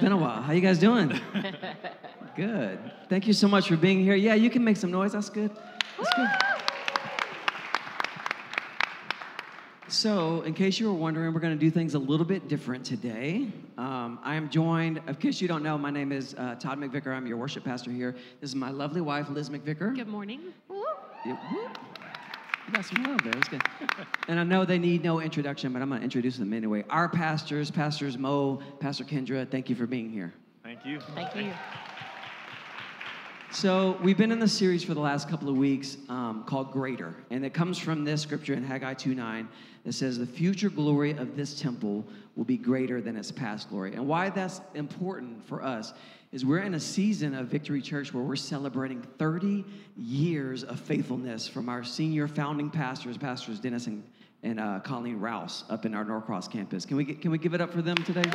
been a while. How you guys doing? Good. Thank you so much for being here. Yeah, you can make some noise. That's good. That's good. So, in case you were wondering, we're going to do things a little bit different today. Um, I am joined, in case you don't know, my name is uh, Todd McVicker. I'm your worship pastor here. This is my lovely wife, Liz McVicker. Good morning. Yeah, whoop. Got some love there. That's good. And I know they need no introduction, but I'm going to introduce them anyway. Our pastors, Pastors Mo, Pastor Kendra, thank you for being here. Thank you. Thank you. So, we've been in the series for the last couple of weeks um, called Greater. And it comes from this scripture in Haggai 2 9 that says, The future glory of this temple will be greater than its past glory. And why that's important for us is we're in a season of Victory Church where we're celebrating 30 years of faithfulness from our senior founding pastors, Pastors Dennis and, and uh, Colleen Rouse, up in our Norcross campus. Can we, get, can we give it up for them today?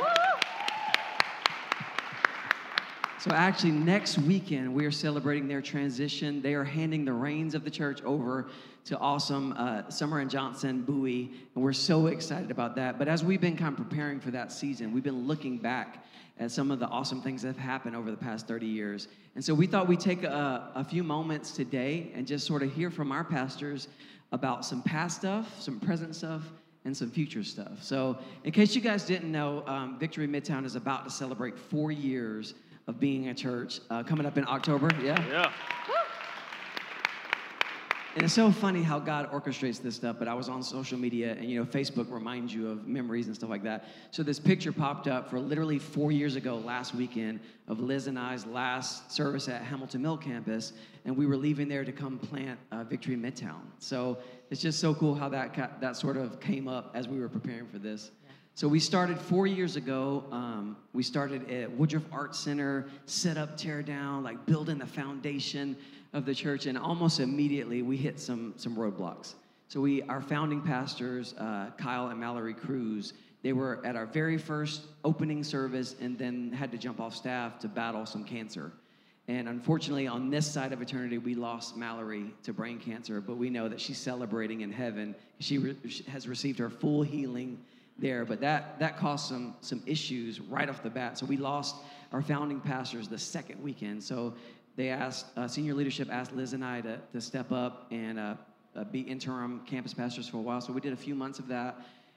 So, actually, next weekend, we are celebrating their transition. They are handing the reins of the church over to awesome uh, Summer and Johnson Bowie, and we're so excited about that. But as we've been kind of preparing for that season, we've been looking back at some of the awesome things that have happened over the past 30 years. And so, we thought we'd take a, a few moments today and just sort of hear from our pastors about some past stuff, some present stuff, and some future stuff. So, in case you guys didn't know, um, Victory Midtown is about to celebrate four years of being a church uh, coming up in October. Yeah. Yeah. And it's so funny how God orchestrates this stuff. But I was on social media, and you know, Facebook reminds you of memories and stuff like that. So this picture popped up for literally four years ago, last weekend, of Liz and I's last service at Hamilton Mill campus, and we were leaving there to come plant uh, Victory Midtown. So it's just so cool how that ca- that sort of came up as we were preparing for this. So we started four years ago. Um, we started at Woodruff Art Center, set up, tear down, like building the foundation of the church, and almost immediately we hit some some roadblocks. So we, our founding pastors, uh, Kyle and Mallory Cruz, they were at our very first opening service, and then had to jump off staff to battle some cancer. And unfortunately, on this side of eternity, we lost Mallory to brain cancer, but we know that she's celebrating in heaven. She re- has received her full healing there, but that that caused some some issues right off the bat. So we lost our founding pastors the second weekend. So they asked uh, senior leadership asked Liz and I to to step up and uh, uh, be interim campus pastors for a while. So we did a few months of that,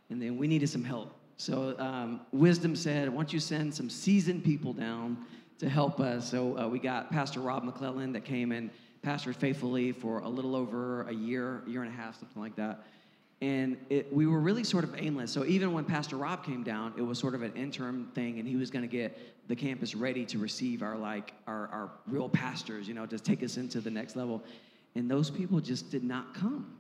and then we needed some help. So um, wisdom said, "Why don't you send some seasoned people down to help us?" So uh, we got Pastor Rob McClellan that came and pastored faithfully for a little over a year, year and a half, something like that and it, we were really sort of aimless. So even when Pastor Rob came down, it was sort of an interim thing, and he was going to get the campus ready to receive our like our, our real pastors, you know, to take us into the next level. And those people just did not come,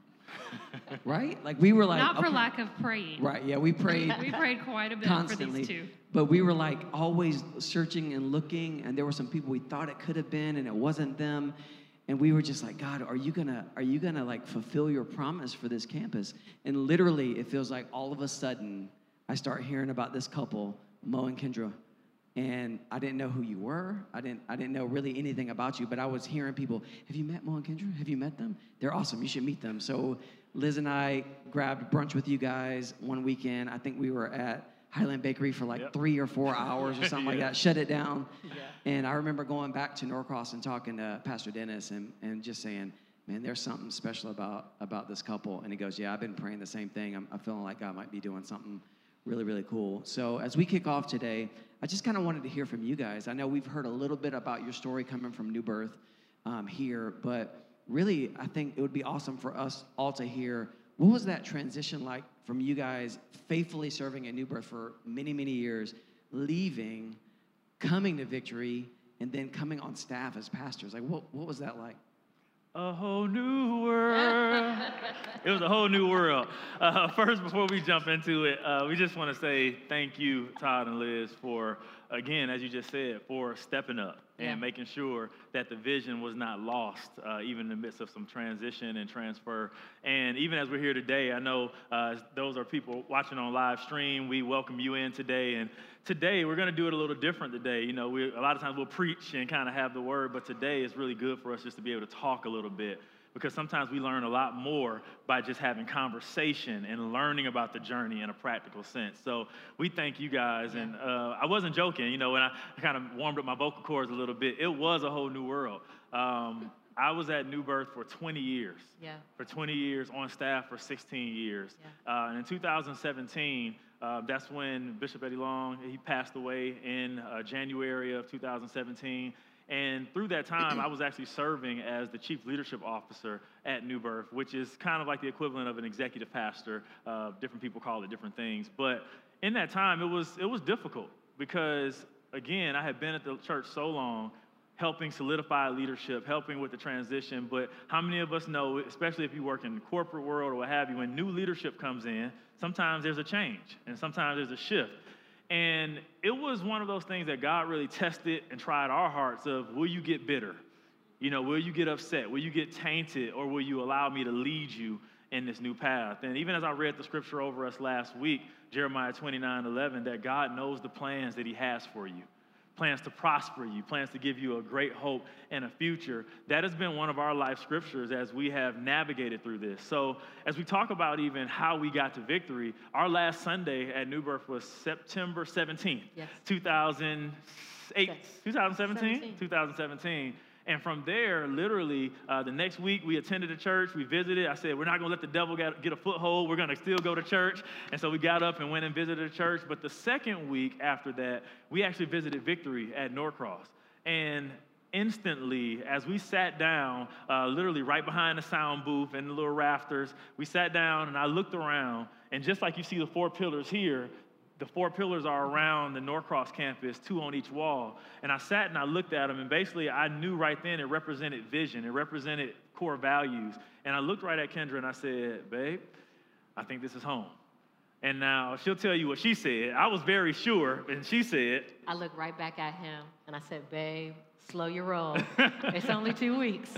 right? Like we were like Not for okay. lack of praying. right? Yeah, we prayed We prayed quite a bit constantly. for these two. But we were like always searching and looking, and there were some people we thought it could have been, and it wasn't them. And we were just like, God, are you gonna, are you gonna like fulfill your promise for this campus? And literally, it feels like all of a sudden, I start hearing about this couple, Mo and Kendra. And I didn't know who you were. I didn't, I didn't know really anything about you, but I was hearing people, have you met Mo and Kendra? Have you met them? They're awesome. You should meet them. So Liz and I grabbed brunch with you guys one weekend. I think we were at Highland Bakery for like Yep. three or four hours or something like that. Shut it down. And I remember going back to Norcross and talking to Pastor Dennis and, and just saying, man, there's something special about, about this couple. And he goes, yeah, I've been praying the same thing. I'm, I'm feeling like God might be doing something really, really cool. So as we kick off today, I just kind of wanted to hear from you guys. I know we've heard a little bit about your story coming from New Birth um, here, but really, I think it would be awesome for us all to hear what was that transition like from you guys faithfully serving at New Birth for many, many years, leaving, coming to Victory, and then coming on staff as pastors? Like, what, what was that like? A whole new world. it was a whole new world. Uh, first, before we jump into it, uh, we just want to say thank you, Todd and Liz, for, again, as you just said, for stepping up Yeah. and making sure that the vision was not lost, uh, even in the midst of some transition and transfer. And even as we're here today, I know uh, those are people watching on live stream. We welcome you in today. And today, we're going to do it a little different today. You know, we, a lot of times we'll preach and kind of have the word, but today is really good for us just to be able to talk a little bit because sometimes we learn a lot more by just having conversation and learning about the journey in a practical sense. So we thank you guys. And uh, I wasn't joking, you know, when I, kind of warmed up my vocal cords a little bit, it was a whole new world. Um, I was at New Birth for 20 years. Yeah. For 20 years, on staff for 16 years. Yeah. Uh, and in 2017, uh, that's when Bishop Eddie Long, he passed away in uh, January of 2017. And through that time, I was actually serving as the chief leadership officer at New Birth, which is kind of like the equivalent of an executive pastor. Uh, different people call it different things. But in that time, it was, it was difficult because, again, I had been at the church so long, helping solidify leadership, helping with the transition. But how many of us know, especially if you work in the corporate world or what have you, when new leadership comes in, sometimes there's a change and sometimes there's a shift. And it was one of those things that God really tested and tried our hearts of will you get bitter? You know, will you get upset? Will you get tainted? Or will you allow me to lead you in this new path? And even as I read the scripture over us last week, Jeremiah 29 11, that God knows the plans that He has for you plans to prosper you, plans to give you a great hope and a future. That has been one of our life scriptures as we have navigated through this. So, as we talk about even how we got to victory, our last Sunday at New Birth was September 17th, Yes. 2008, Yes. 2017? 17. 2017. And from there, literally, uh, the next week we attended a church, we visited. I said, We're not gonna let the devil get, get a foothold, we're gonna still go to church. And so we got up and went and visited a church. But the second week after that, we actually visited Victory at Norcross. And instantly, as we sat down, uh, literally right behind the sound booth and the little rafters, we sat down and I looked around. And just like you see the four pillars here, the four pillars are around the Norcross campus, two on each wall. And I sat and I looked at them, and basically I knew right then it represented vision, it represented core values. And I looked right at Kendra and I said, Babe, I think this is home. And now she'll tell you what she said. I was very sure, and she said, I looked right back at him and I said, Babe, slow your roll. it's only two weeks.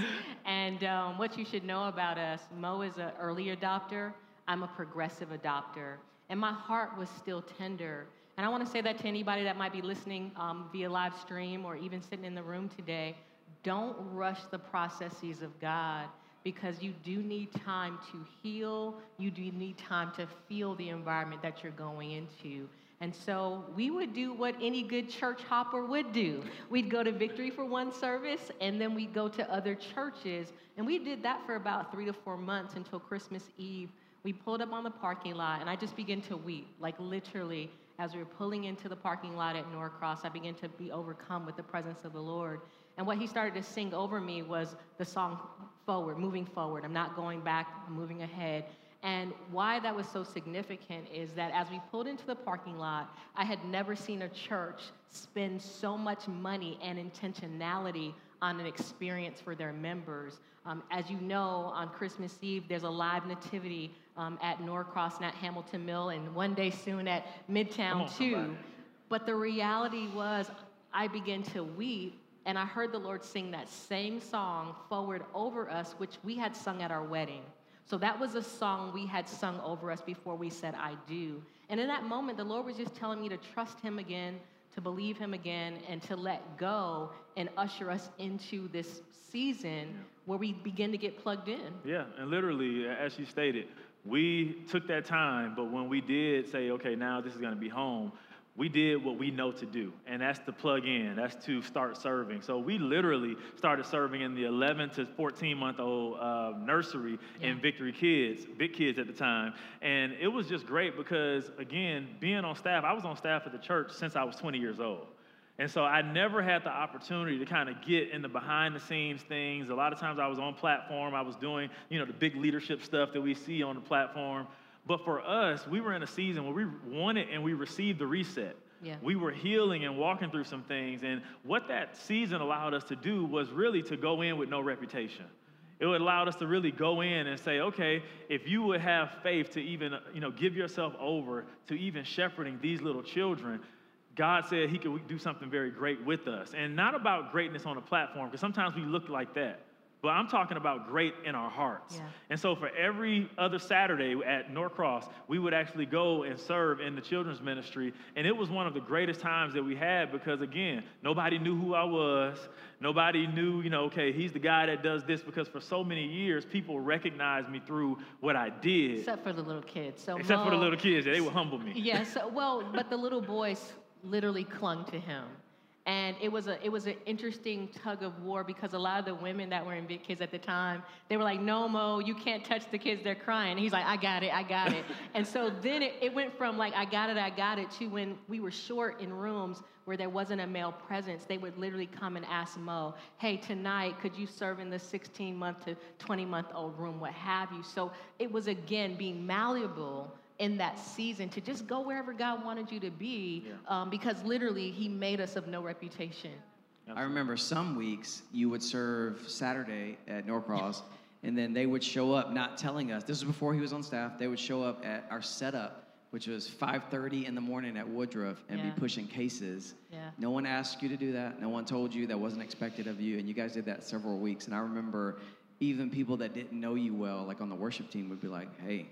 And um, what you should know about us Mo is an early adopter, I'm a progressive adopter. And my heart was still tender. And I want to say that to anybody that might be listening um, via live stream or even sitting in the room today don't rush the processes of God because you do need time to heal. You do need time to feel the environment that you're going into. And so we would do what any good church hopper would do. We'd go to Victory for one service, and then we'd go to other churches. And we did that for about three to four months until Christmas Eve. We pulled up on the parking lot, and I just began to weep, like literally. As we were pulling into the parking lot at Norcross, I began to be overcome with the presence of the Lord. And what he started to sing over me was the song Forward, moving forward. I'm not going back, I'm moving ahead. And why that was so significant is that as we pulled into the parking lot, I had never seen a church spend so much money and intentionality on an experience for their members. Um, as you know, on Christmas Eve, there's a live nativity um, at Norcross and at Hamilton Mill, and one day soon at Midtown, on, too. But the reality was, I began to weep, and I heard the Lord sing that same song forward over us, which we had sung at our wedding. So that was a song we had sung over us before we said, I do. And in that moment, the Lord was just telling me to trust Him again, to believe Him again, and to let go and usher us into this season where we begin to get plugged in. Yeah, and literally, as you stated, we took that time, but when we did say, okay, now this is going to be home, we did what we know to do, and that's to plug in, that's to start serving. So we literally started serving in the 11 to 14 month old uh, nursery in Victory Kids, Big Kids at the time. And it was just great because, again, being on staff, I was on staff at the church since I was 20 years old. And so I never had the opportunity to kind of get in the behind the scenes things. A lot of times I was on platform, I was doing, you know, the big leadership stuff that we see on the platform. But for us, we were in a season where we wanted and we received the reset. Yeah. We were healing and walking through some things. And what that season allowed us to do was really to go in with no reputation. It allowed us to really go in and say, okay, if you would have faith to even, you know, give yourself over to even shepherding these little children, God said he could do something very great with us. And not about greatness on a platform, because sometimes we look like that. but I'm talking about great in our hearts. Yeah. And so for every other Saturday at Norcross, we would actually go and serve in the children's ministry. And it was one of the greatest times that we had because, again, nobody knew who I was. Nobody knew, you know, okay, he's the guy that does this because for so many years, people recognized me through what I did. Except for the little kids. So Except for the little kids, they would humble me. Yeah, so well, but the little boys literally clung to him. And it was a it was an interesting tug of war because a lot of the women that were in Big Kids at the time, they were like, "No, Mo, you can't touch the kids; they're crying." And he's like, "I got it, I got it." and so then it, it went from like, "I got it, I got it," to when we were short in rooms where there wasn't a male presence, they would literally come and ask Mo, "Hey, tonight, could you serve in the 16 month to 20 month old room, what have you?" So it was again being malleable in that season to just go wherever God wanted you to be um, because literally He made us of no reputation. I remember some weeks you would serve Saturday at Norcross, and then they would show up not telling us. This was before he was on staff. They would show up at our setup, which was 5:30 in the morning at Woodruff, and Yeah. be pushing cases. Yeah. No one asked you to do that. No one told you that wasn't expected of you, and you guys did that several weeks. And I remember even people that didn't know you well, like on the worship team, would be like, "Hey."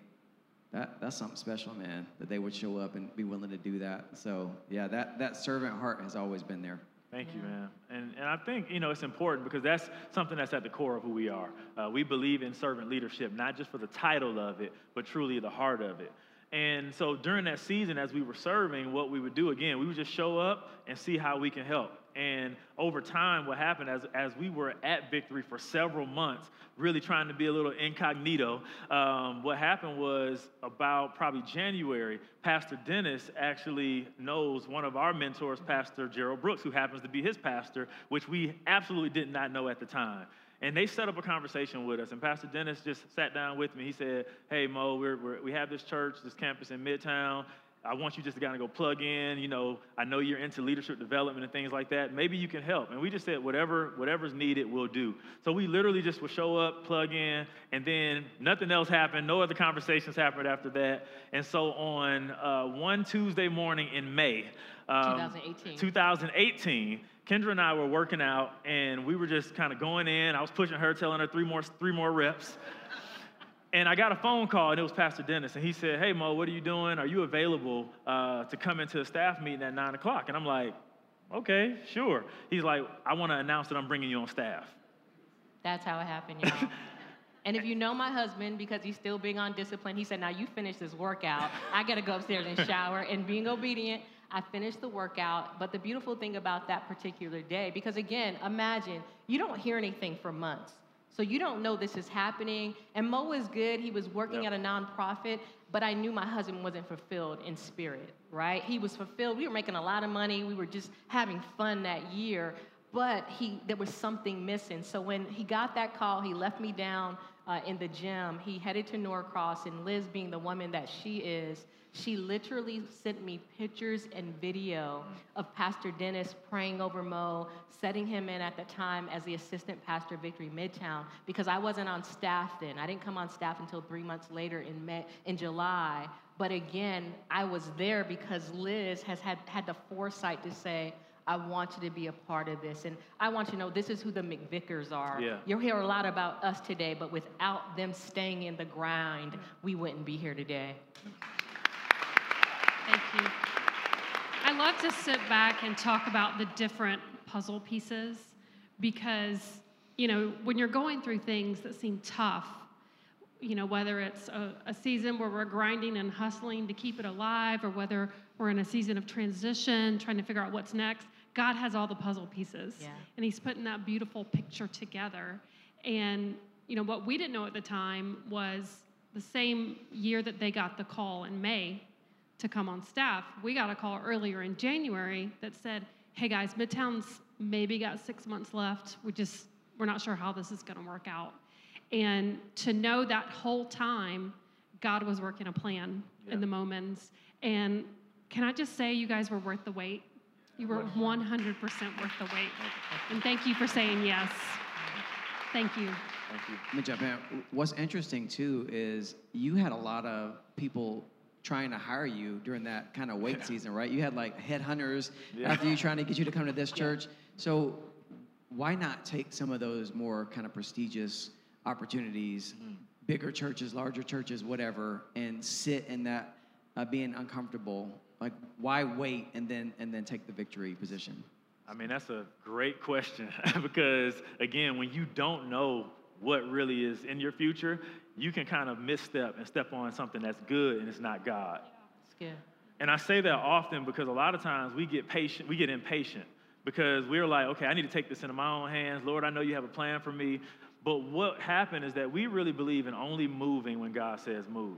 That, that's something special, man, that they would show up and be willing to do that. So, yeah, that, that servant heart has always been there. Thank you, man. And, and I think, you know, it's important because that's something that's at the core of who we are. Uh, we believe in servant leadership, not just for the title of it, but truly the heart of it. And so during that season, as we were serving, what we would do again, we would just show up and see how we can help. And over time, what happened as, as we were at Victory for several months, really trying to be a little incognito, um, what happened was about probably January, Pastor Dennis actually knows one of our mentors, Pastor Gerald Brooks, who happens to be his pastor, which we absolutely did not know at the time. And they set up a conversation with us, and Pastor Dennis just sat down with me. He said, "Hey Mo, we're, we're, we have this church, this campus in Midtown. I want you just to kind of go plug in. You know, I know you're into leadership development and things like that. Maybe you can help." And we just said, "Whatever, whatever's needed, we'll do." So we literally just would show up, plug in, and then nothing else happened. No other conversations happened after that. And so on uh, one Tuesday morning in May, um, 2018. 2018, Kendra and I were working out, and we were just kind of going in. I was pushing her, telling her three more, three more reps. And I got a phone call, and it was Pastor Dennis, and he said, "Hey Mo, what are you doing? Are you available uh, to come into a staff meeting at nine o'clock?" And I'm like, "Okay, sure." He's like, "I want to announce that I'm bringing you on staff." That's how it happened, y'all. and if you know my husband, because he's still big on discipline, he said, Now you finish this workout. I got to go upstairs and shower. And being obedient, I finished the workout. But the beautiful thing about that particular day, because again, imagine you don't hear anything for months. So you don't know this is happening. And Mo is good. He was working Yep. at a nonprofit, but I knew my husband wasn't fulfilled in spirit, right? He was fulfilled. We were making a lot of money. We were just having fun that year, but he there was something missing. So when he got that call, he left me down uh, in the gym. He headed to Norcross, and Liz, being the woman that she is, she literally sent me pictures and video of Pastor Dennis praying over Mo, setting him in at the time as the assistant pastor Victory Midtown because I wasn't on staff then. I didn't come on staff until three months later in May, in July. But again, I was there because Liz has had, had the foresight to say, I want you to be a part of this. And I want you to know this is who the McVickers are. Yeah. You'll hear a lot about us today, but without them staying in the grind, we wouldn't be here today. Thank you. I love to sit back and talk about the different puzzle pieces because, you know, when you're going through things that seem tough, you know, whether it's a, a season where we're grinding and hustling to keep it alive, or whether we're in a season of transition, trying to figure out what's next, God has all the puzzle pieces. Yeah. And He's putting that beautiful picture together. And, you know, what we didn't know at the time was the same year that they got the call in May to come on staff, we got a call earlier in January that said, hey guys, Midtown's maybe got six months left. We just, we're not sure how this is going to work out. And to know that whole time, God was working a plan Yeah. in the moments. And can I just say, you guys were worth the wait? You were 100% worth the wait. And thank you for saying yes. Thank you. Thank you. Let me jump in. What's interesting too is you had a lot of people trying to hire you during that kind of wait season, right? You had like headhunters Yeah. after you trying to get you to come to this church. So why not take some of those more kind of prestigious opportunities, bigger churches, larger churches, whatever, and sit in that uh, being uncomfortable? Like, why wait and then and then take the victory position? I mean, that's a great question because, again, when you don't know what really is in your future, you can kind of misstep and step on something that's good and it's not God. It's good. And I say that often because a lot of times we get patient, we get impatient because we're like, okay, I need to take this into my own hands. Lord, I know you have a plan for me. But what happened is that we really believe in only moving when God says move.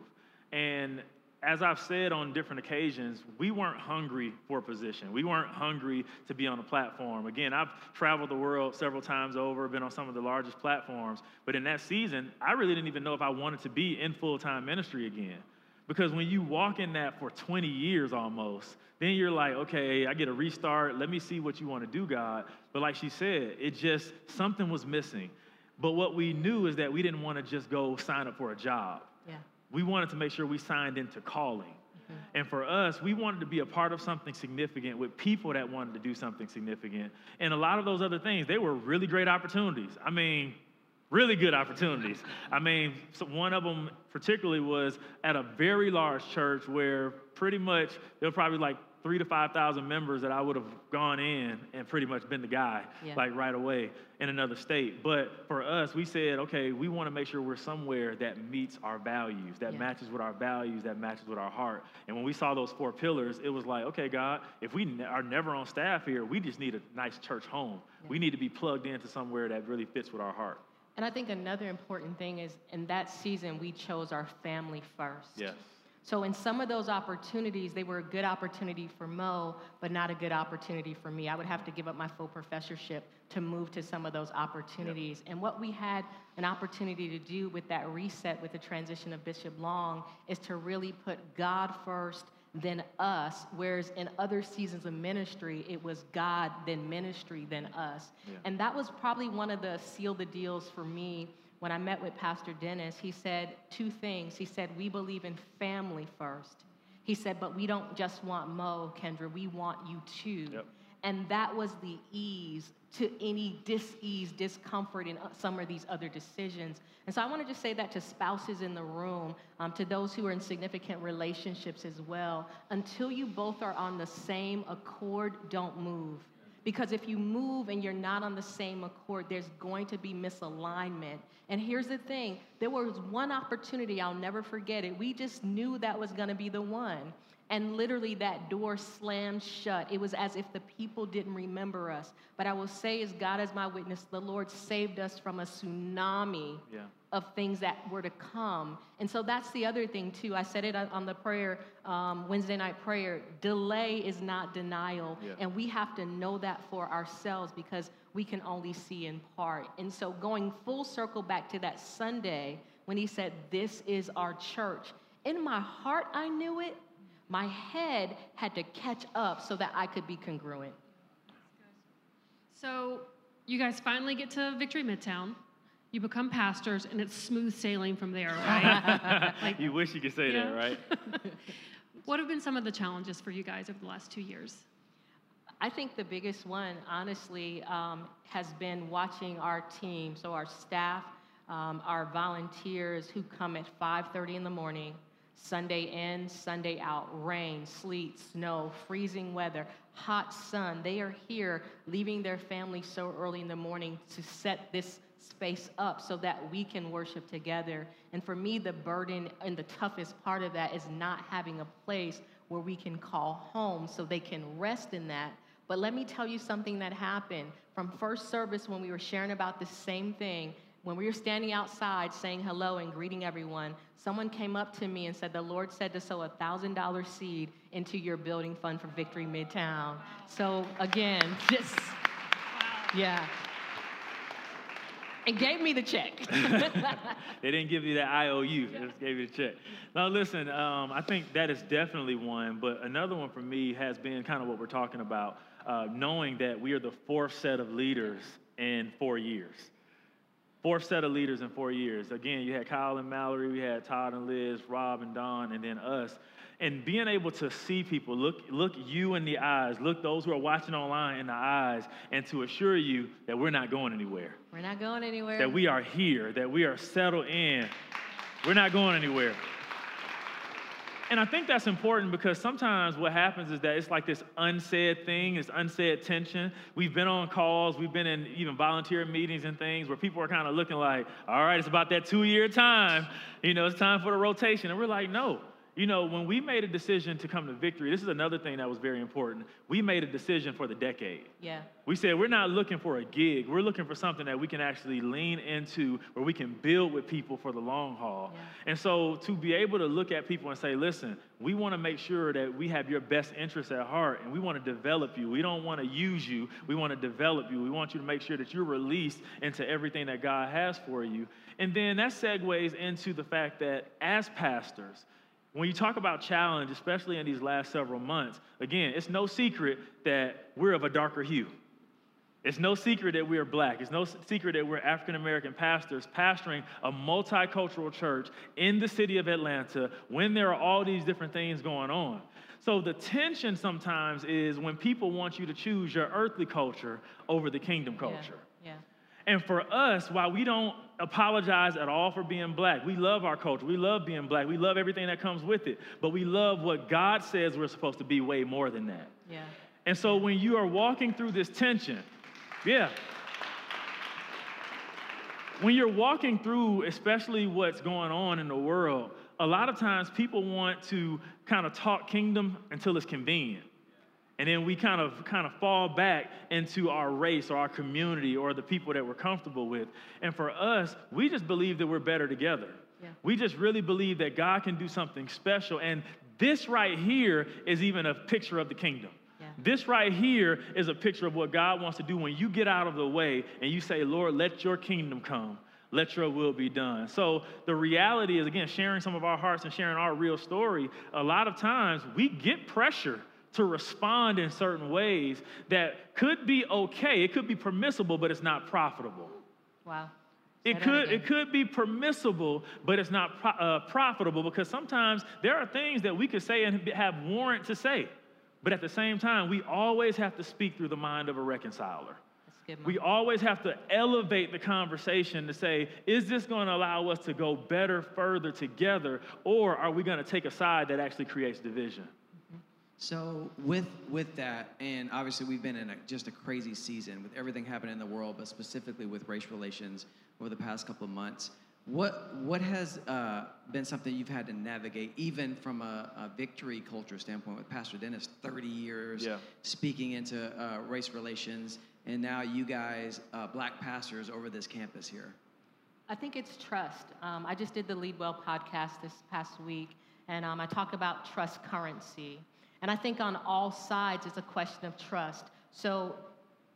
And as I've said on different occasions, we weren't hungry for a position. We weren't hungry to be on a platform. Again, I've traveled the world several times over, been on some of the largest platforms, but in that season, I really didn't even know if I wanted to be in full time ministry again. Because when you walk in that for 20 years almost, then you're like, okay, I get a restart. Let me see what you want to do, God. But like she said, it just, something was missing. But what we knew is that we didn't want to just go sign up for a job. We wanted to make sure we signed into calling. Mm-hmm. And for us, we wanted to be a part of something significant with people that wanted to do something significant. And a lot of those other things, they were really great opportunities. I mean, really good opportunities. I mean, so one of them particularly was at a very large church where pretty much there were probably like three to 5,000 members that I would have gone in and pretty much been the guy, Yeah. like right away in another state. But for us, we said, okay, we want to make sure we're somewhere that meets our values, that Yeah. matches with our values, that matches with our heart. And when we saw those four pillars, it was like, okay, God, if we ne- are never on staff here, we just need a nice church home. We need to be plugged into somewhere that really fits with our heart. And I think another important thing is in that season, we chose our family first. Yes. So in some of those opportunities, they were a good opportunity for Mo, but not a good opportunity for me. I would have to give up my full professorship to move to some of those opportunities. And what we had an opportunity to do with that reset with the transition of Bishop Long is to really put God first, then us. Whereas in other seasons of ministry, it was God, then ministry, then us. Yeah. And that was probably one of the seal the deals for me when I met with Pastor Dennis, he said two things. He said, We believe in family first. He said, But we don't just want Mo, Kendra, we want you too. Yep. And that was the ease to any dis-ease, discomfort in uh, some of these other decisions. And so I want to just say that to spouses in the room, um, to those who are in significant relationships as well. Until you both are on the same accord, don't move. Because if you move and you're not on the same accord, there's going to be misalignment. And here's the thing there was one opportunity, I'll never forget it. We just knew that was going to be the one. And literally, that door slammed shut. It was as if the people didn't remember us. But I will say, as God is my witness, the Lord saved us from a tsunami Yeah. of things that were to come. And so that's the other thing, too. I said it on- the prayer, um, Wednesday night prayer. Delay is not denial. Yeah. And we have to know that for ourselves because we can only see in part. And so going full circle back to that Sunday when he said, This is our church, in my heart, I knew it. My head had to catch up so that I could be congruent. So you guys finally get to Victory Midtown. You become pastors, and it's smooth sailing from there, right? like, you wish you could say Yeah. that, right? what have been some of the challenges for you guys over the last two years? I think the biggest one, honestly, um, has been watching our team, so our staff, um, our volunteers who come at 5:30 in the morning, Sunday in, Sunday out, rain, sleet, snow, freezing weather, hot sun. They are here, leaving their family so early in the morning to set this space up so that we can worship together. And for me, the burden and the toughest part of that is not having a place where we can call home so they can rest in that. But let me tell you something that happened from first service when we were sharing about the same thing. When we were standing outside saying hello and greeting everyone, someone came up to me and said, The Lord said to sow a $1,000 seed into your building fund for Victory Midtown. So, again, just, yeah. And gave me the check. they didn't give you that IOU. They just gave you the check. Now, listen, um, I think that is definitely one. But another one for me has been kind of what we're talking about, uh, knowing that we are the fourth set of leaders in four years. Fourth set of leaders in four years. Again, you had Kyle and Mallory, we had Todd and Liz, Rob and Don, and then us. and being able to see people, look, look you in the eyes, look those who are watching online in the eyes, and to assure you that we're not going anywhere. We're not going anywhere. That we are here, that we are settled in. We're not going anywhere. And I think that's important because sometimes what happens is that it's like this unsaid thing, this unsaid tension. We've been on calls, we've been in even volunteer meetings and things where people are kind of looking like, all right, it's about that two year time. You know, it's time for the rotation. And we're like, no, you know, when we made a decision to come to victory, this is another thing that was very important. We made a decision for the decade. Yeah. We said we're not looking for a gig. We're looking for something that we can actually lean into where we can build with people for the long haul. Yeah. And so to be able to look at people and say, listen, we want to make sure that we have your best interests at heart and we want to develop you. We don't want to use you. We want to develop you. We want you to make sure that you're released into everything that God has for you. And then that segues into the fact that as pastors, when you talk about challenge, especially in these last several months, again, it's no secret that we're of a darker hue. It's no secret that we are black. It's no secret that we're African American pastors pastoring a multicultural church in the city of Atlanta when there are all these different things going on. So the tension sometimes is when people want you to choose your earthly culture over the kingdom culture. Yeah. And for us, while we don't apologize at all for being black, we love our culture. We love being black. We love everything that comes with it. But we love what God says we're supposed to be way more than that. Yeah. And so when you are walking through this tension, yeah. When you're walking through, especially what's going on in the world, a lot of times people want to kind of talk kingdom until it's convenient. And then we kind of kind of fall back into our race or our community or the people that we're comfortable with. And for us, we just believe that we're better together. Yeah. We just really believe that God can do something special. And this right here is even a picture of the kingdom. Yeah. This right here is a picture of what God wants to do when you get out of the way and you say, Lord, let your kingdom come. Let your will be done. So, the reality is, again, sharing some of our hearts and sharing our real story, a lot of times we get pressure to respond in certain ways that could be okay. It could be permissible, but it's not profitable. Wow. It could, it could be permissible, but it's not pro- uh, profitable because sometimes there are things that we could say and have warrant to say. But at the same time, we always have to speak through the mind of a reconciler. That's a good. We always have to elevate the conversation to say, is this going to allow us to go better, further together, or are we going to take a side that actually creates division? So with with that, and obviously we've been in a, just a crazy season with everything happening in the world, but specifically with race relations over the past couple of months. What what has uh, been something you've had to navigate, even from a, a victory culture standpoint, with Pastor Dennis, 30 years Yeah. speaking into uh, race relations, and now you guys, uh, black pastors, over this campus here. I think it's trust. Um, I just did the Lead Well podcast this past week, and um, I talk about trust currency. And I think on all sides, it's a question of trust. So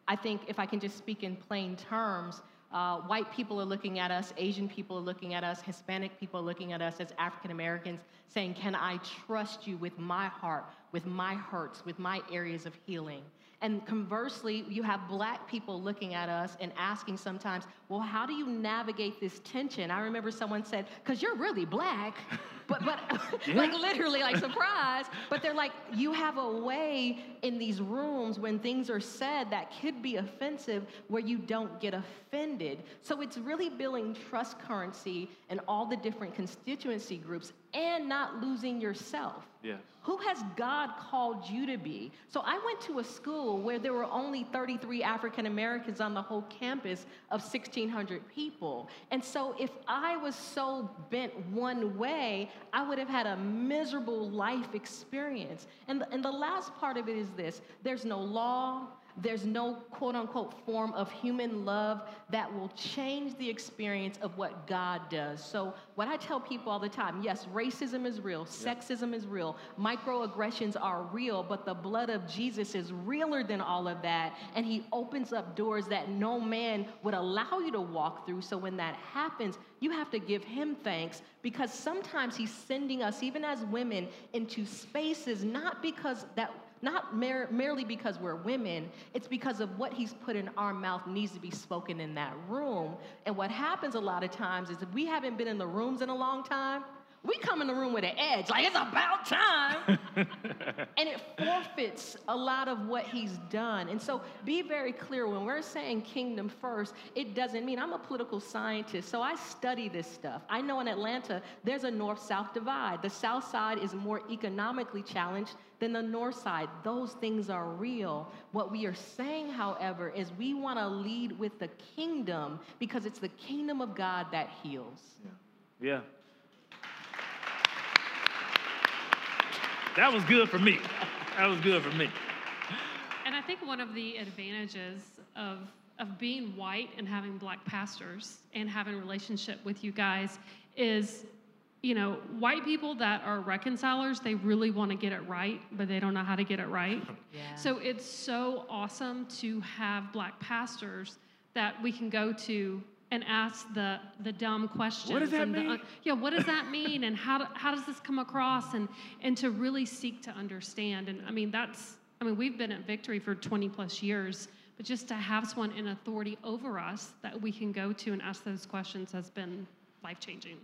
I think if I can just speak in plain terms, uh, white people are looking at us, Asian people are looking at us, Hispanic people are looking at us as African Americans, saying, Can I trust you with my heart, with my hurts, with my areas of healing? And conversely, you have black people looking at us and asking sometimes, well, how do you navigate this tension? I remember someone said, because you're really black, but, but like literally, like surprise. But they're like, you have a way in these rooms when things are said that could be offensive where you don't get offended. So it's really building trust currency and all the different constituency groups and not losing yourself. Yes. Who has God called you to be? So I went to a school where there were only 33 African Americans on the whole campus of 1,600 people. And so if I was so bent one way, I would have had a miserable life experience. And the, and the last part of it is this there's no law, there's no quote unquote form of human love that will change the experience of what God does. So, what I tell people all the time yes, racism is real, sexism is real, microaggressions are real, but the blood of Jesus is realer than all of that. And He opens up doors that no man would allow you to walk through. So, when that happens, you have to give Him thanks because sometimes He's sending us, even as women, into spaces not because that not mer- merely because we're women, it's because of what he's put in our mouth needs to be spoken in that room. And what happens a lot of times is if we haven't been in the rooms in a long time, we come in the room with an edge, like it's about time. and it forfeits a lot of what he's done. And so be very clear when we're saying kingdom first, it doesn't mean I'm a political scientist, so I study this stuff. I know in Atlanta, there's a north south divide. The south side is more economically challenged than the north side. Those things are real. What we are saying, however, is we want to lead with the kingdom because it's the kingdom of God that heals. Yeah. yeah. That was good for me. That was good for me. And I think one of the advantages of of being white and having black pastors and having a relationship with you guys is you know white people that are reconcilers they really want to get it right but they don't know how to get it right Yeah. so it's so awesome to have black pastors that we can go to and ask the the dumb questions. What does that and the uh, mean? yeah, what does that mean? And how do, how does this come across? And and to really seek to understand. And I mean, that's I mean, we've been at Victory for 20 plus years, but just to have someone in authority over us that we can go to and ask those questions has been life changing.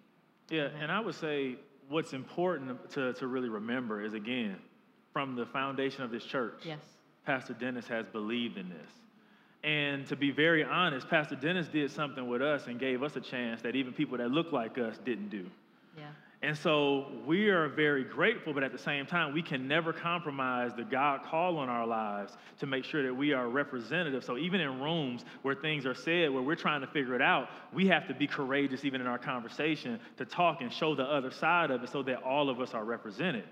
Yeah, mm-hmm. and I would say what's important to, to really remember is again, from the foundation of this church, Yes. Pastor Dennis has believed in this. And to be very honest, Pastor Dennis did something with us and gave us a chance that even people that look like us didn't do. Yeah. And so we are very grateful, but at the same time, we can never compromise the God call on our lives to make sure that we are representative. So even in rooms where things are said, where we're trying to figure it out, we have to be courageous, even in our conversation, to talk and show the other side of it so that all of us are represented.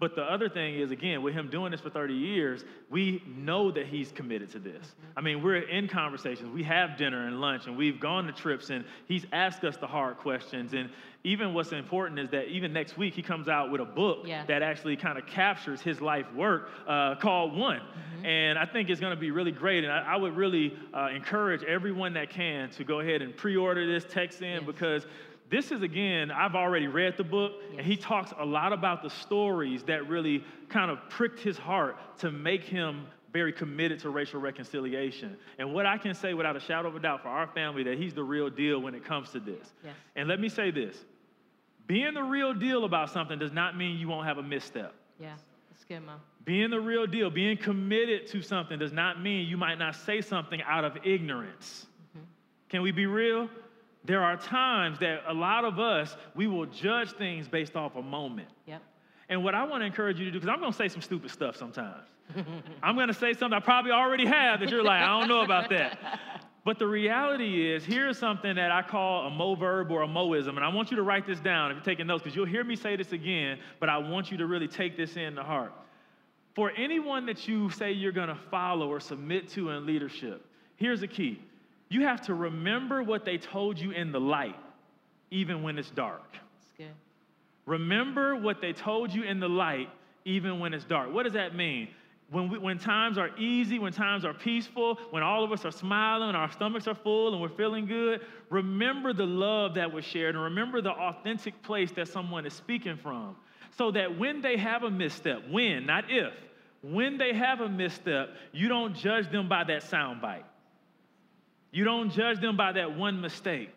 But the other thing is, again, with him doing this for 30 years, we know that he's committed to this. I mean, we're in conversations, we have dinner and lunch, and we've gone to trips, and he's asked us the hard questions. And even what's important is that even next week, he comes out with a book Yeah. that actually kind of captures his life work uh, called One. And I think it's going to be really great. And I, I would really uh, encourage everyone that can to go ahead and pre order this, text in, Yes. because this is again, I've already read the book, and he talks a lot about the stories that really kind of pricked his heart to make him very committed to racial reconciliation. And what I can say without a shadow of a doubt for our family that he's the real deal when it comes to this. Yes. And let me say this. Being the real deal about something does not mean you won't have a misstep. Yeah. It's good, Mom. Being the real deal, being committed to something does not mean you might not say something out of ignorance. Mm-hmm. Can we be real? There are times that a lot of us, we will judge things based off a moment. Yep. And what I want to encourage you to do, because I'm going to say some stupid stuff sometimes. I'm going to say something I probably already have that you're like, I don't know about that. But the reality is, here's something that I call a mo verb or a moism. And I want you to write this down if you're taking notes, because you'll hear me say this again, but I want you to really take this in the heart. For anyone that you say you're going to follow or submit to in leadership, here's the key you have to remember what they told you in the light, even when it's dark. It's good. Remember what they told you in the light, even when it's dark. What does that mean? When, we, when times are easy, when times are peaceful, when all of us are smiling, and our stomachs are full, and we're feeling good, remember the love that was shared and remember the authentic place that someone is speaking from. So that when they have a misstep, when, not if, when they have a misstep, you don't judge them by that soundbite. You don't judge them by that one mistake.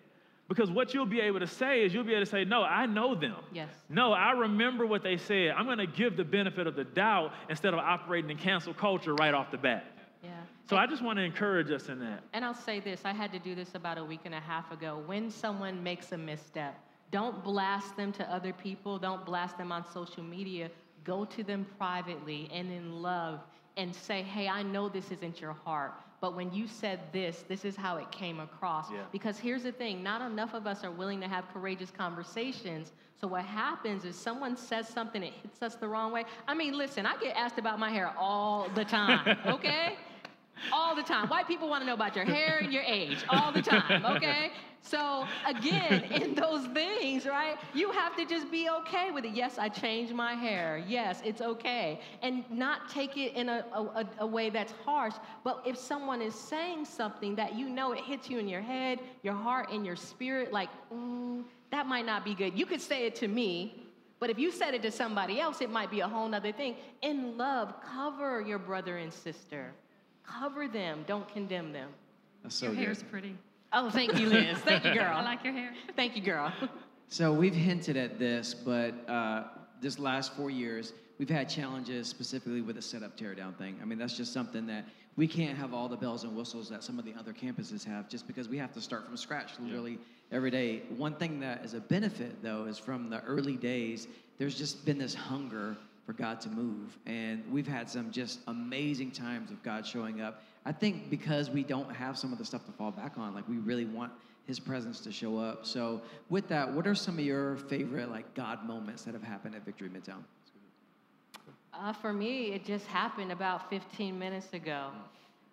Because what you'll be able to say is you'll be able to say, No, I know them. Yes. No, I remember what they said. I'm going to give the benefit of the doubt instead of operating in cancel culture right off the bat. Yeah. So I just want to encourage us in that. And I'll say this I had to do this about a week and a half ago. When someone makes a misstep, don't blast them to other people, don't blast them on social media. Go to them privately and in love and say, hey, I know this isn't your heart, but when you said this, this is how it came across. Yeah. Because here's the thing not enough of us are willing to have courageous conversations. So what happens is someone says something, it hits us the wrong way. I mean, listen, I get asked about my hair all the time, okay? All the time. White people want to know about your hair and your age all the time, okay? So, again, in those things, right, you have to just be okay with it. Yes, I changed my hair. Yes, it's okay. And not take it in a, a, a way that's harsh. But if someone is saying something that you know it hits you in your head, your heart, and your spirit, like, ooh, that might not be good. You could say it to me, but if you said it to somebody else, it might be a whole nother thing. In love, cover your brother and sister. Cover them, don't condemn them. That's so Your good. hair's pretty. Oh, thank you, Liz. Thank you, girl. I like your hair. Thank you, girl. So we've hinted at this, but uh, this last four years, we've had challenges specifically with the setup tear down thing. I mean, that's just something that we can't have all the bells and whistles that some of the other campuses have just because we have to start from scratch literally every day. One thing that is a benefit, though, is from the early days, there's just been this hunger for God to move. And we've had some just amazing times of God showing up. I think because we don't have some of the stuff to fall back on, like we really want his presence to show up. So with that, what are some of your favorite like God moments that have happened at Victory Midtown? Uh, for me, it just happened about 15 minutes ago.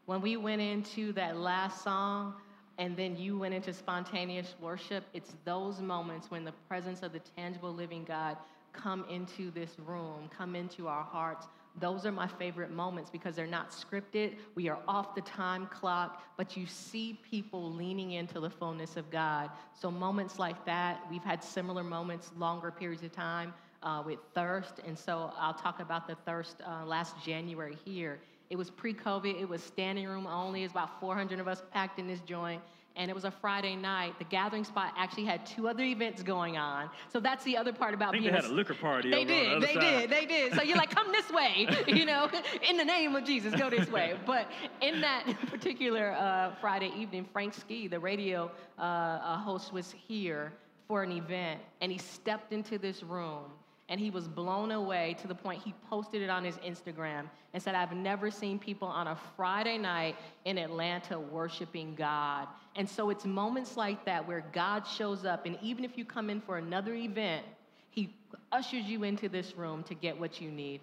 When we went into that last song and then you went into spontaneous worship, it's those moments when the presence of the tangible living God come into this room, come into our hearts. Those are my favorite moments because they're not scripted. We are off the time clock, but you see people leaning into the fullness of God. So, moments like that, we've had similar moments, longer periods of time uh, with thirst. And so, I'll talk about the thirst uh, last January here. It was pre COVID, it was standing room only. It's about 400 of us packed in this joint and it was a Friday night. The gathering spot actually had two other events going on. So that's the other part about being. they had a liquor party. They did. the they other did. They did. So you're like, come this way, you know, in the name of Jesus, go this way. But in that particular uh, Friday evening, Frank Ski, the radio uh, uh, host, was here for an event, and he stepped into this room and he was blown away to the point he posted it on his Instagram and said, I've never seen people on a Friday night in Atlanta worshiping God. And so it's moments like that where God shows up, and even if you come in for another event, he ushers you into this room to get what you need.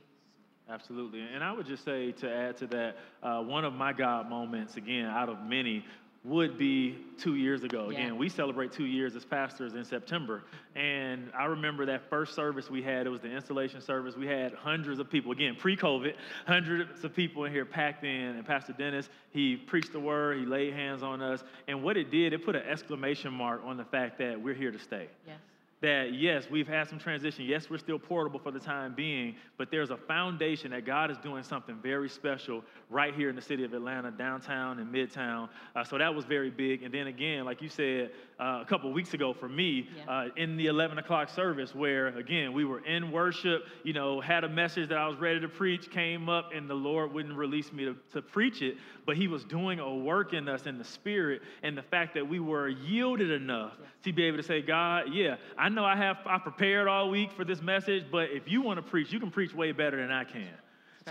Absolutely. And I would just say to add to that, uh, one of my God moments, again, out of many, would be two years ago. Yeah. Again, we celebrate two years as pastors in September. And I remember that first service we had, it was the installation service. We had hundreds of people, again, pre COVID, hundreds of people in here packed in. And Pastor Dennis, he preached the word, he laid hands on us. And what it did, it put an exclamation mark on the fact that we're here to stay Yes. That yes, we've had some transition. Yes, we're still portable for the time being, but there's a foundation that God is doing something very special right here in the city of Atlanta, downtown and midtown. Uh, so that was very big. And then again, like you said uh, a couple weeks ago for me, Yeah. uh, in the 11 o'clock service, where again, we were in worship, you know, had a message that I was ready to preach, came up, and the Lord wouldn't release me to, to preach it, but He was doing a work in us in the spirit, and the fact that we were yielded enough to be able to say, God, yeah, I know I have I prepared all week for this message, but if you want to preach, you can preach way better than I can.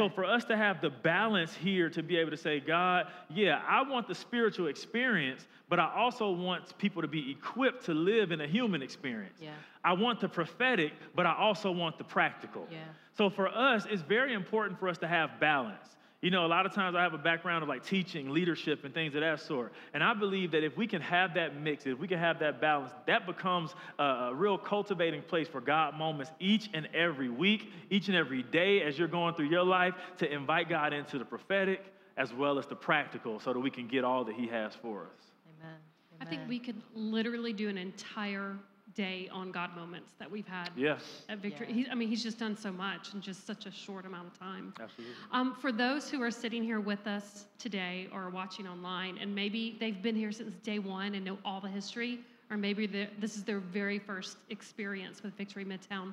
So for us to have the balance here to be able to say, God, yeah, I want the spiritual experience, but I also want people to be equipped to live in a human experience. Yeah. I want the prophetic, but I also want the practical. Yeah. So for us, it's very important for us to have balance. You know, a lot of times I have a background of like teaching, leadership, and things of that sort. And I believe that if we can have that mix, if we can have that balance, that becomes a, a real cultivating place for God moments each and every week, each and every day as you're going through your life to invite God into the prophetic as well as the practical so that we can get all that He has for us. Amen. I think we could literally do an entire day on God moments that we've had Yes, at Victory. Yeah. He, I mean, he's just done so much in just such a short amount of time. absolutely. Um, for those who are sitting here with us today or watching online, and maybe they've been here since day one and know all the history, or maybe this is their very first experience with Victory Midtown,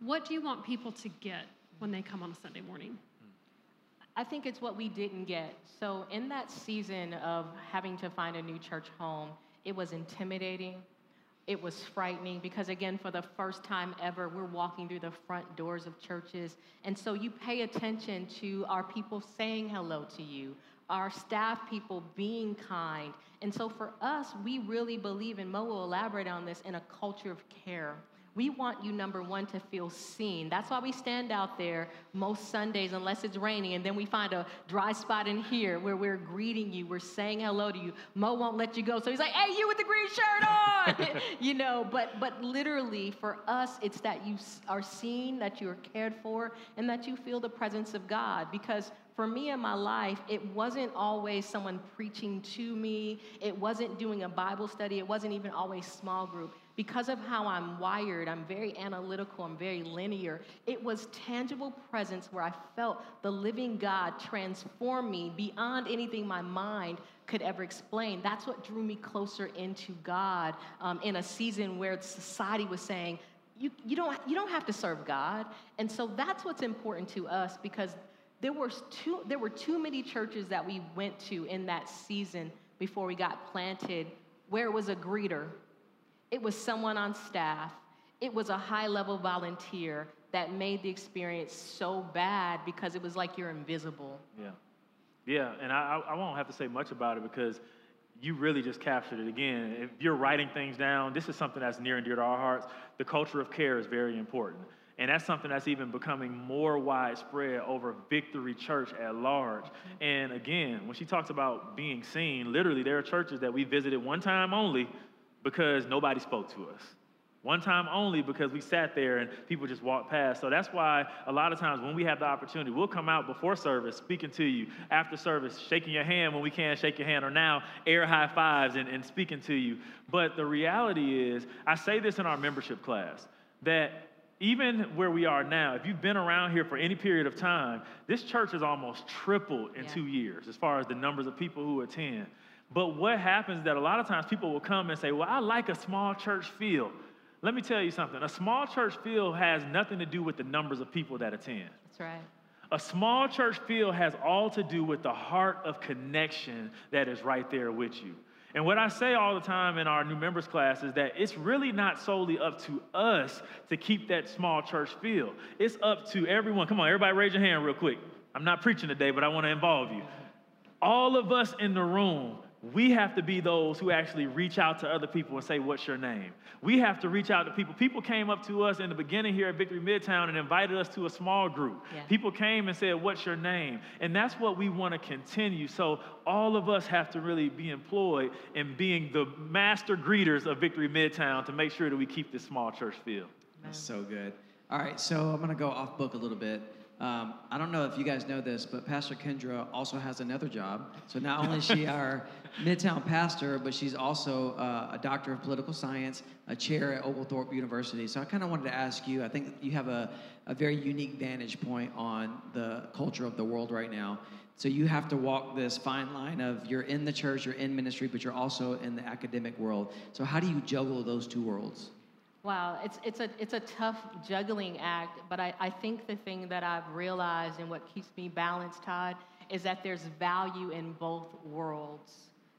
what do you want people to get when they come on a Sunday morning? I think it's what we didn't get. So, in that season of having to find a new church home, it was intimidating. It was frightening because, again, for the first time ever, we're walking through the front doors of churches. And so you pay attention to our people saying hello to you, our staff people being kind. And so for us, we really believe, and Mo will elaborate on this, in a culture of care. We want you, number one, to feel seen. That's why we stand out there most Sundays, unless it's raining, and then we find a dry spot in here where we're greeting you, we're saying hello to you. Mo won't let you go, so he's like, "Hey, you with the green shirt on," you know. But but literally, for us, it's that you are seen, that you are cared for, and that you feel the presence of God. Because for me in my life, it wasn't always someone preaching to me. It wasn't doing a Bible study. It wasn't even always small group because of how I'm wired, I'm very analytical, I'm very linear. It was tangible presence where I felt the living God transform me beyond anything my mind could ever explain. That's what drew me closer into God um, in a season where society was saying, you, you, don't, you don't have to serve God. And so that's what's important to us because there were, too, there were too many churches that we went to in that season before we got planted where it was a greeter, it was someone on staff, it was a high level volunteer that made the experience so bad because it was like you're invisible. Yeah. Yeah, and I, I won't have to say much about it because you really just captured it again. If you're writing things down, this is something that's near and dear to our hearts. The culture of care is very important. And that's something that's even becoming more widespread over Victory Church at large. And again, when she talks about being seen, literally, there are churches that we visited one time only because nobody spoke to us. One time only because we sat there and people just walked past. So that's why a lot of times when we have the opportunity, we'll come out before service speaking to you, after service, shaking your hand when we can shake your hand, or now air high fives and, and speaking to you. But the reality is, I say this in our membership class, that even where we are now, if you've been around here for any period of time, this church has almost tripled in yeah. two years as far as the numbers of people who attend. But what happens is that a lot of times people will come and say, Well, I like a small church feel. Let me tell you something a small church feel has nothing to do with the numbers of people that attend. That's right. A small church feel has all to do with the heart of connection that is right there with you. And what I say all the time in our new members class is that it's really not solely up to us to keep that small church feel. It's up to everyone. Come on, everybody raise your hand real quick. I'm not preaching today, but I want to involve you. All of us in the room we have to be those who actually reach out to other people and say, What's your name? We have to reach out to people. People came up to us in the beginning here at Victory Midtown and invited us to a small group. Yeah. People came and said, What's your name? And that's what we want to continue. So all of us have to really be employed in being the master greeters of Victory Midtown to make sure that we keep this small church feel. That's so good. All right, so I'm going to go off book a little bit. Um, I don't know if you guys know this, but Pastor Kendra also has another job. So not only is she our Midtown pastor, but she's also uh, a doctor of political science, a chair at Oglethorpe University. So I kind of wanted to ask you I think you have a, a very unique vantage point on the culture of the world right now. So you have to walk this fine line of you're in the church, you're in ministry, but you're also in the academic world. So how do you juggle those two worlds? Wow, it's, it's, a, it's a tough juggling act, but I, I think the thing that I've realized and what keeps me balanced, Todd, is that there's value in both worlds.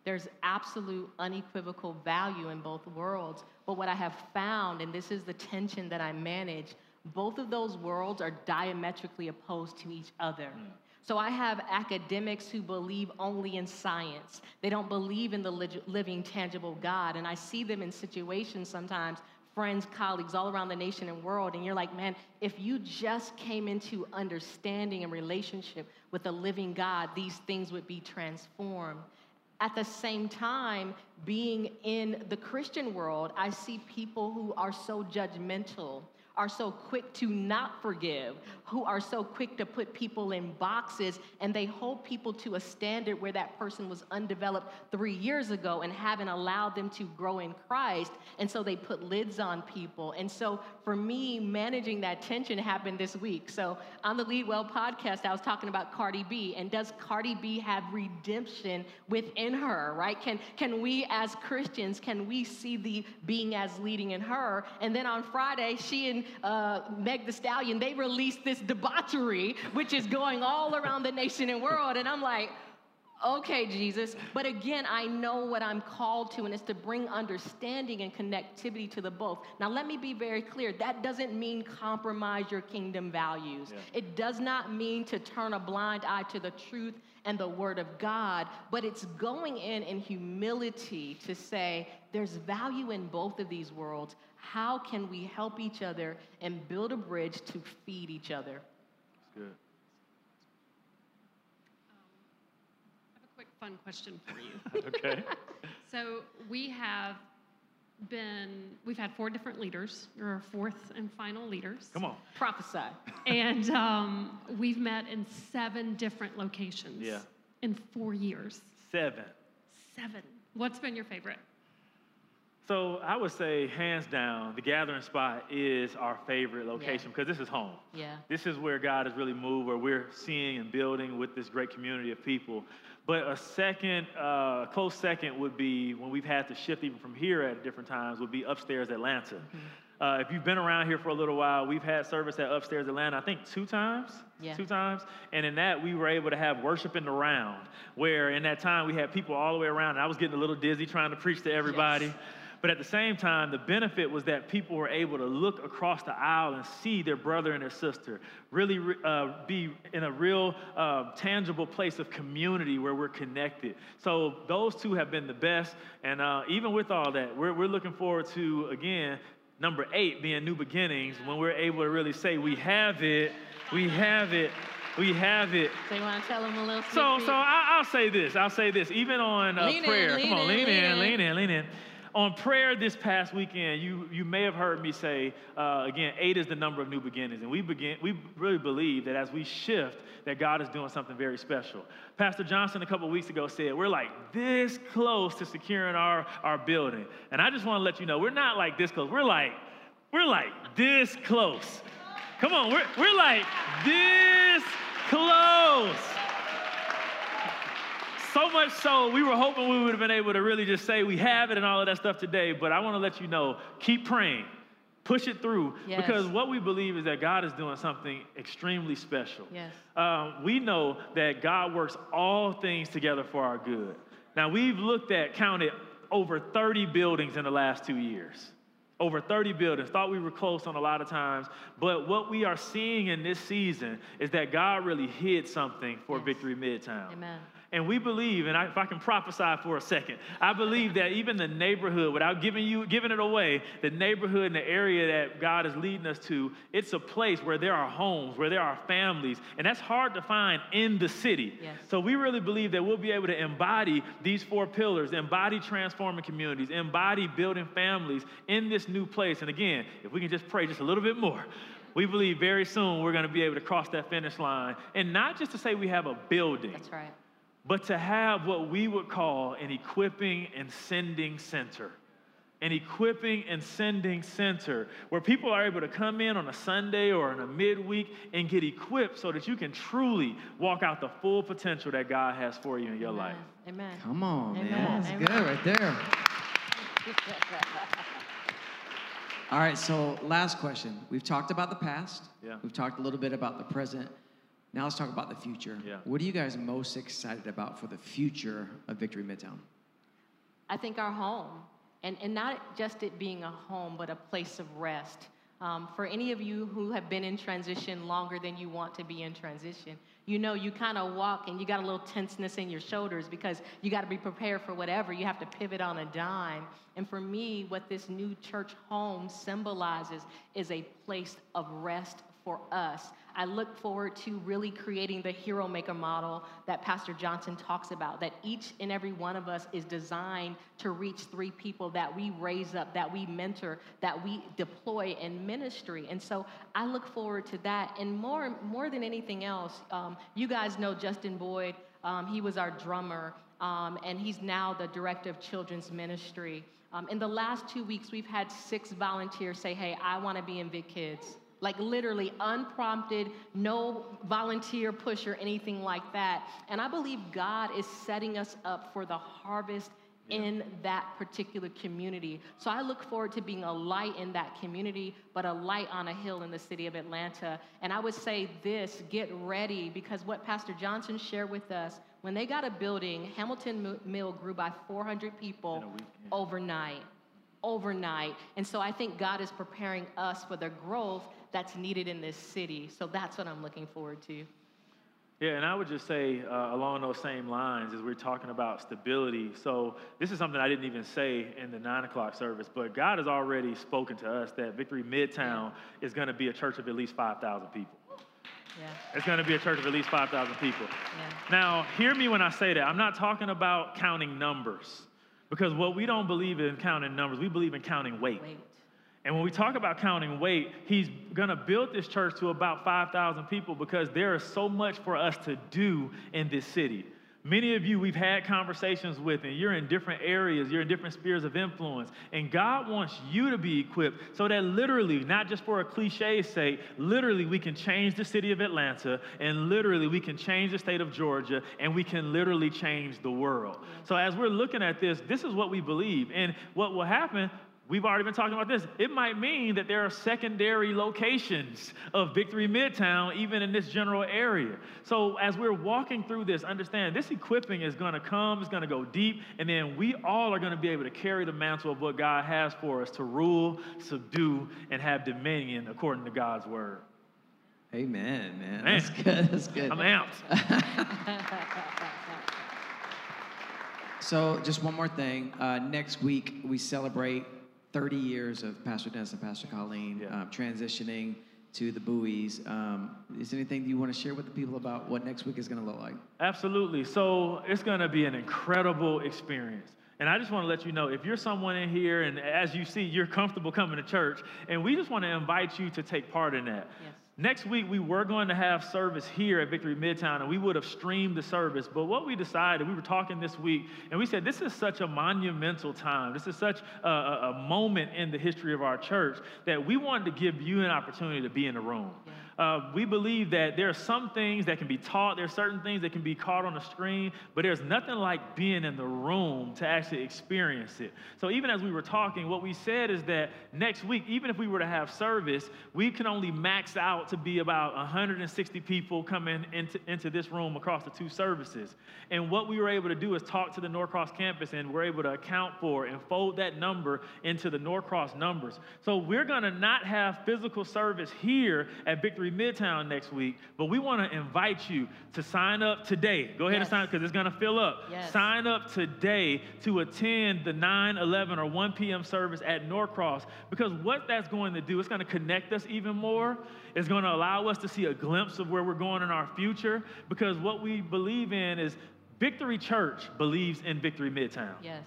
There's absolute unequivocal value in both worlds. But what I have found, and this is the tension that I manage, both of those worlds are diametrically opposed to each other. Mm. So I have academics who believe only in science. They don't believe in the living, tangible God. And I see them in situations sometimes friends, colleagues all around the nation and world, and you're like, man, if you just came into understanding and relationship with the living God, these things would be transformed. At the same time, being in the Christian world, I see people who are so judgmental are so quick to not forgive, who are so quick to put people in boxes, and they hold people to a standard where that person was undeveloped three years ago and haven't allowed them to grow in Christ. And so they put lids on people. And so for me, managing that tension happened this week. So on the Lead Well podcast, I was talking about Cardi B, and does Cardi B have redemption within her, right? Can, can we as Christians, can we see the being as leading in her? And then on Friday, she and uh, Meg the Stallion, they released this debauchery, which is going all around the nation and world. And I'm like, okay, Jesus. But again, I know what I'm called to, and it's to bring understanding and connectivity to the both. Now, let me be very clear that doesn't mean compromise your kingdom values. Yeah. It does not mean to turn a blind eye to the truth and the word of God, but it's going in in humility to say there's value in both of these worlds. How can we help each other and build a bridge to feed each other? That's good. Um, I have a quick fun question for you. okay. So we have been we've had four different leaders. Or our fourth and final leaders. Come on. Prophesy. And um, we've met in seven different locations yeah. in four years. Seven. Seven. What's been your favorite So I would say, hands down, the gathering spot is our favorite location because this is home. Yeah. This is where God has really moved, where we're seeing and building with this great community of people. But a second, uh, close second would be when we've had to shift even from here at different times, would be upstairs Atlanta. Mm-hmm. Uh, if you've been around here for a little while, we've had service at upstairs Atlanta, I think two times. Yeah. Two times. And in that, we were able to have worship in the round, where in that time we had people all the way around. And I was getting a little dizzy trying to preach to everybody. Yes. But at the same time, the benefit was that people were able to look across the aisle and see their brother and their sister, really uh, be in a real uh, tangible place of community where we're connected. So those two have been the best. And uh, even with all that, we're, we're looking forward to, again, number eight being new beginnings when we're able to really say, we have it, we have it. We have it. So you want to tell them a little? So, so? I, I'll say this. I'll say this. Even on uh, Lean in, prayer, lean come on, in, lean in, in. lean in, lean in. On prayer this past weekend, you you may have heard me say uh, again, eight is the number of new beginnings, and we begin. We really believe that as we shift, that God is doing something very special. Pastor Johnson a couple weeks ago said we're like this close to securing our our building, and I just want to let you know we're not like this close. We're like we're like this close. Come on, we're we're like this close. So much so, we were hoping we would have been able to really just say we have it and all of that stuff today. But I want to let you know keep praying, push it through. Yes. Because what we believe is that God is doing something extremely special. Yes. Um, we know that God works all things together for our good. Now, we've looked at, counted over 30 buildings in the last two years. Over 30 buildings. Thought we were close on a lot of times. But what we are seeing in this season is that God really hid something for Yes. Victory Midtown. Amen. And we believe, and I, if I can prophesy for a second, I believe that even the neighborhood, without giving you giving it away, the neighborhood and the area that God is leading us to, it's a place where there are homes, where there are families, and that's hard to find in the city. Yes. So we really believe that we'll be able to embody these four pillars, embody transforming communities, embody building families in this new place. And again, if we can just pray just a little bit more. We believe very soon we're going to be able to cross that finish line. And not just to say we have a building, That's right. But to have what we would call an equipping and sending center. An equipping and sending center where people are able to come in on a Sunday or in a midweek and get equipped so that you can truly walk out the full potential that God has for you in your life. Amen. Come on, Amen. man. That's Amen. good right there. All right, so last question. We've talked about the past. Yeah. We've talked a little bit about the present. Now let's talk about the future. Yeah. What are you guys most excited about for the future of Victory Midtown? I think our home, and, and not just it being a home, but a place of rest. Um, for any of you who have been in transition longer than you want to be in transition, you know you kind of walk and you got a little tenseness in your shoulders because you got to be prepared for whatever. You have to pivot on a dime. And for me, what this new church home symbolizes is a place of rest for us. I look forward to really creating the hero maker model that Pastor Johnson talks about, that each and every one of us is designed to reach three people that we raise up, that we mentor, that we deploy in ministry. And so I look forward to that. And more, more than anything else, um, you guys know Justin Boyd. Um, he was our drummer, um, and he's now the director of children's ministry. Um, in the last two weeks, we've had six volunteers say, Hey, I want to be in Big Kids like literally unprompted, no volunteer push or anything like that. And I believe God is setting us up for the harvest in that particular community. So I look forward to being a light in that community, but a light on a hill in the city of Atlanta. And I would say this get ready because what Pastor Johnson shared with us, when they got a building, Hamilton Mill grew by 400 people In a week, yeah. overnight overnight. And so I think God is preparing us for the growth that's needed in this city. So that's what I'm looking forward to. Yeah, and I would just say uh, along those same lines as we're talking about stability. So this is something I didn't even say in the nine o'clock service, but God has already spoken to us that Victory Midtown is going to be a church of at least five thousand people. Yeah. It's going to be a church of at least five thousand people. Yeah. Now, hear me when I say that. I'm not talking about counting numbers, because what we don't believe in counting numbers, we believe in counting weight. Wait. And when we talk about counting weight, he's going to build this church to about 5,000 people because there is so much for us to do in this city. Many of you we've had conversations with, and you're in different areas, you're in different spheres of influence. And God wants you to be equipped so that literally, not just for a cliche sake, literally we can change the city of Atlanta, and literally we can change the state of Georgia, and we can literally change the world. So as we're looking at this, this is what we believe. And what will happen We've already been talking about this. It might mean that there are secondary locations of Victory Midtown, even in this general area. So, as we're walking through this, understand this equipping is going to come, it's going to go deep, and then we all are going to be able to carry the mantle of what God has for us to rule, subdue, and have dominion according to God's word. Amen, man. Man. That's good. That's good. I'm amped. So, just one more thing. Uh, next week, we celebrate 30 years of Pastor Dennis and Pastor Colleen Yeah. um, transitioning to the buoys. Um, is there anything you want to share with the people about what next week is going to look like? Absolutely. So it's going to be an incredible experience. And I just want to let you know if you're someone in here and as you see, you're comfortable coming to church, and we just want to invite you to take part in that. Yes. Next week, we were going to have service here at Victory Midtown, and we would have streamed the service. But what we decided, we were talking this week, and we said, this is such a monumental time. This is such a, a, moment in the history of our church that we wanted to give you an opportunity to be in the room. Yeah. Uh, we believe that there are some things that can be taught, there are certain things that can be caught on the screen, but there's nothing like being in the room to actually experience it. So even as we were talking, what we said is that next week, even if we were to have service, we can only max out to be about 160 people coming into, into this room across the two services. And what we were able to do is talk to the Norcross campus, and we're able to account for and fold that number into the Norcross numbers. So we're going to not have physical service here at Victory Midtown next week, but we want to invite you to sign up today. Go ahead and sign up because it's going to fill up. Yes. Sign up today to attend the 9, 11, or 1 p.m. service at Norcross because what that's going to do, it's going to connect us even more. It's going to allow us to see a glimpse of where we're going in our future because what we believe in is Victory Church believes in Victory Midtown. Yes.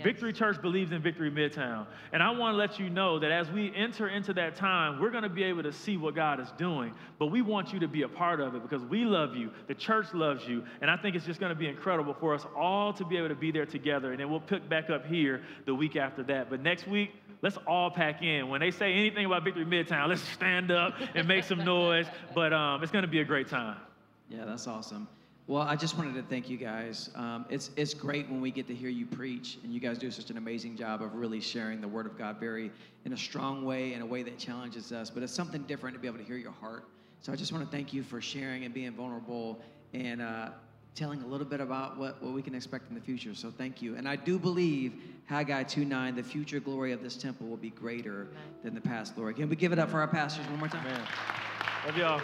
Yes. Victory Church believes in Victory Midtown. And I want to let you know that as we enter into that time, we're going to be able to see what God is doing. But we want you to be a part of it because we love you. The church loves you. And I think it's just going to be incredible for us all to be able to be there together. And then we'll pick back up here the week after that. But next week, let's all pack in. When they say anything about Victory Midtown, let's stand up and make some noise. But um, it's going to be a great time. Yeah, that's awesome. Well, I just wanted to thank you guys. Um, it's it's great when we get to hear you preach, and you guys do such an amazing job of really sharing the Word of God very in a strong way, in a way that challenges us. But it's something different to be able to hear your heart. So I just want to thank you for sharing and being vulnerable and uh, telling a little bit about what, what we can expect in the future. So thank you. And I do believe Haggai 2:9, the future glory of this temple will be greater than the past glory. Can we give it up for our pastors one more time? Man, love y'all.